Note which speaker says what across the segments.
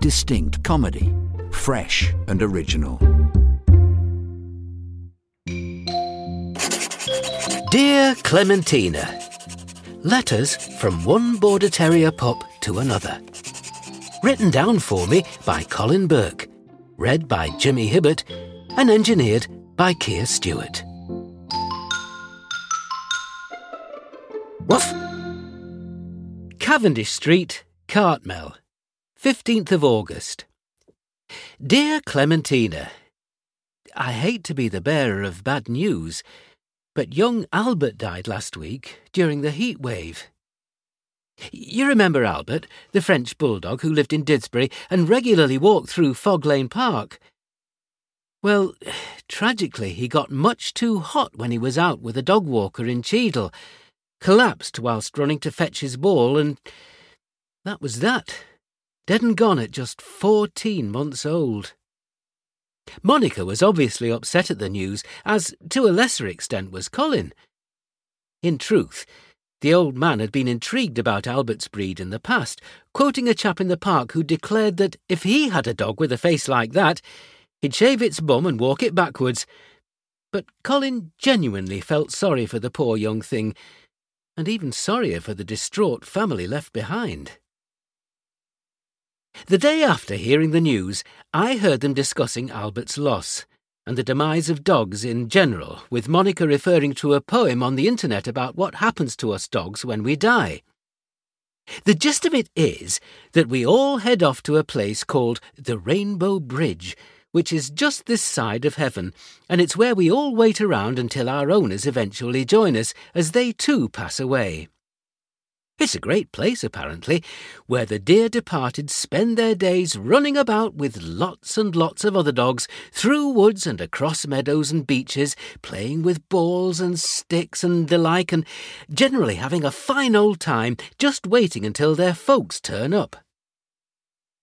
Speaker 1: distinct comedy, fresh and original.
Speaker 2: Dear Clementina, Letters from one Border Terrier pup to another. Written down for me by Colin Burke, read by Jimmy Hibbert, and engineered by Keir Stewart. Woof! Cavendish Street, Cartmel, 15th of August. Dear Clementina, I hate to be the bearer of bad news, but young Albert died last week during the heat wave. You remember Albert, the French bulldog who lived in Didsbury and regularly walked through Fog Lane Park? Well, tragically, he got much too hot when he was out with a dog walker in Cheadle, collapsed whilst running to fetch his ball, and that was that. Dead and gone at just 14 months old. Monica was obviously upset at the news, as to a lesser extent was Colin. In truth, the old man had been intrigued about Albert's breed in the past, quoting a chap in the park who declared that if he had a dog with a face like that, he'd shave its bum and walk it backwards. But Colin genuinely felt sorry for the poor young thing, and even sorrier for the distraught family left behind. The day after hearing the news, I heard them discussing Albert's loss and the demise of dogs in general, with Monica referring to a poem on the internet about what happens to us dogs when we die. The gist of it is that we all head off to a place called the Rainbow Bridge, which is just this side of heaven, and it's where we all wait around until our owners eventually join us as they too pass away. It's a great place, apparently, where the dear departed spend their days running about with lots and lots of other dogs through woods and across meadows and beaches, playing with balls and sticks and the like, and generally having a fine old time just waiting until their folks turn up.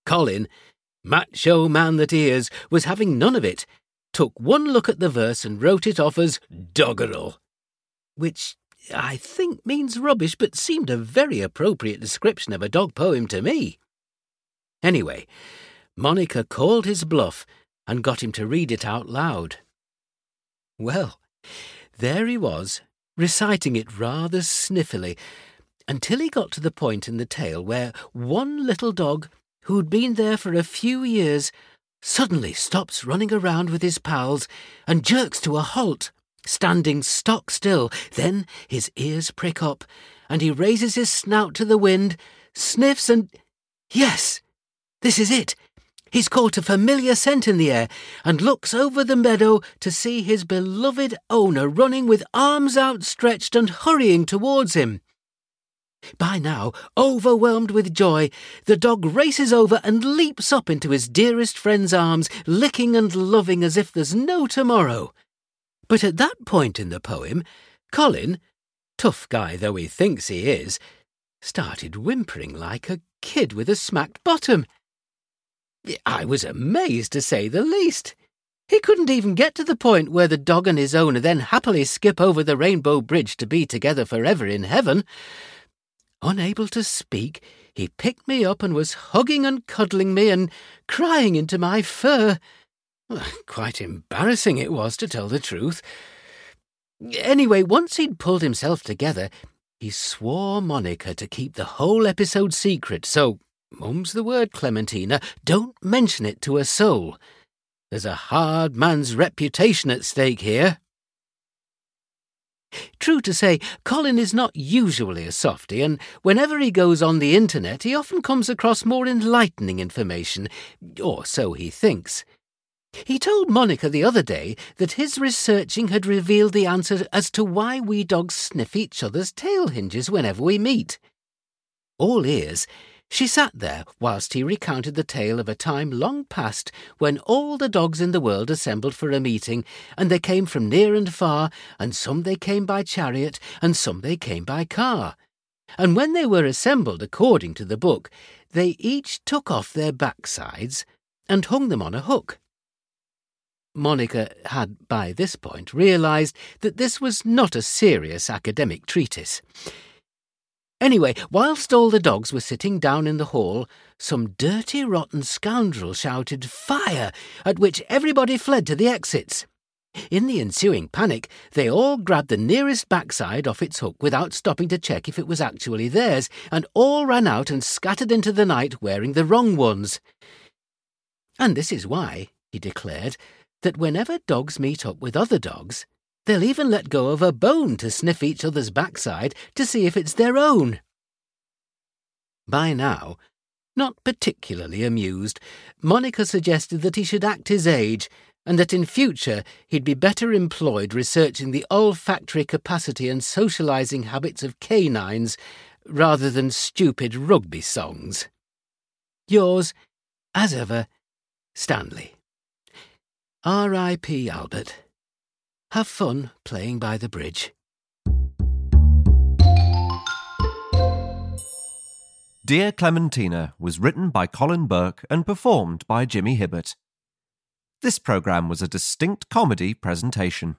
Speaker 2: Colin, macho man that he is, was having none of it, took one look at the verse and wrote it off as doggerel, which I think means rubbish, but seemed a very appropriate description of a dog poem to me. Anyway, Monica called his bluff and got him to read it out loud. Well, there he was, reciting it rather sniffily, until he got to the point in the tale where one little dog, who'd been there for a few years, suddenly stops running around with his pals and jerks to a halt standing stock still. Then his ears prick up, and he raises his snout to the wind, sniffs, and. Yes! This is it! He's caught a familiar scent in the air and looks over the meadow to see his beloved owner running with arms outstretched and hurrying towards him. By now, overwhelmed with joy, the dog races over and leaps up into his dearest friend's arms, licking and loving as if there's no tomorrow. But at that point in the poem, Colin, tough guy though he thinks he is, started whimpering like a kid with a smacked bottom. I was amazed to say the least. He couldn't even get to the point where the dog and his owner then happily skip over the rainbow bridge to be together forever in heaven. Unable to speak, he picked me up and was hugging and cuddling me and crying into my fur. Quite embarrassing it was, to tell the truth. Anyway, once he'd pulled himself together, he swore Monica to keep the whole episode secret, so, mum's the word, Clementina, don't mention it to a soul. There's a hard man's reputation at stake here. True to say, Colin is not usually a softy, and whenever he goes on the internet, he often comes across more enlightening information, or so he thinks. He told Monica the other day that his researching had revealed the answer as to why we dogs sniff each other's tail hinges whenever we meet. All ears, she sat there whilst he recounted the tale of a time long past when all the dogs in the world assembled for a meeting, and they came from near and far, and some they came by chariot, and some they came by car. And when they were assembled according to the book, they each took off their backsides and hung them on a hook. Monica had by this point realized that this was not a serious academic treatise. Anyway, whilst all the dogs were sitting down in the hall, some dirty, rotten scoundrel shouted fire, at which everybody fled to the exits. In the ensuing panic, they all grabbed the nearest backside off its hook without stopping to check if it was actually theirs, and all ran out and scattered into the night wearing the wrong ones. And this is why, he declared, that whenever dogs meet up with other dogs, They'll even let go of a bone to sniff each other's backside to see if it's their own. By now, not particularly amused, Monica suggested that he should act his age and that in future he'd be better employed researching the olfactory capacity and socializing habits of canines rather than stupid rugby songs. Yours, as ever, Stanley. R.I.P. Albert. Have fun playing by the bridge.
Speaker 3: Dear Clementina was written by Colin Burke and performed by Jimmy Hibbert. This programme was a distinct comedy presentation.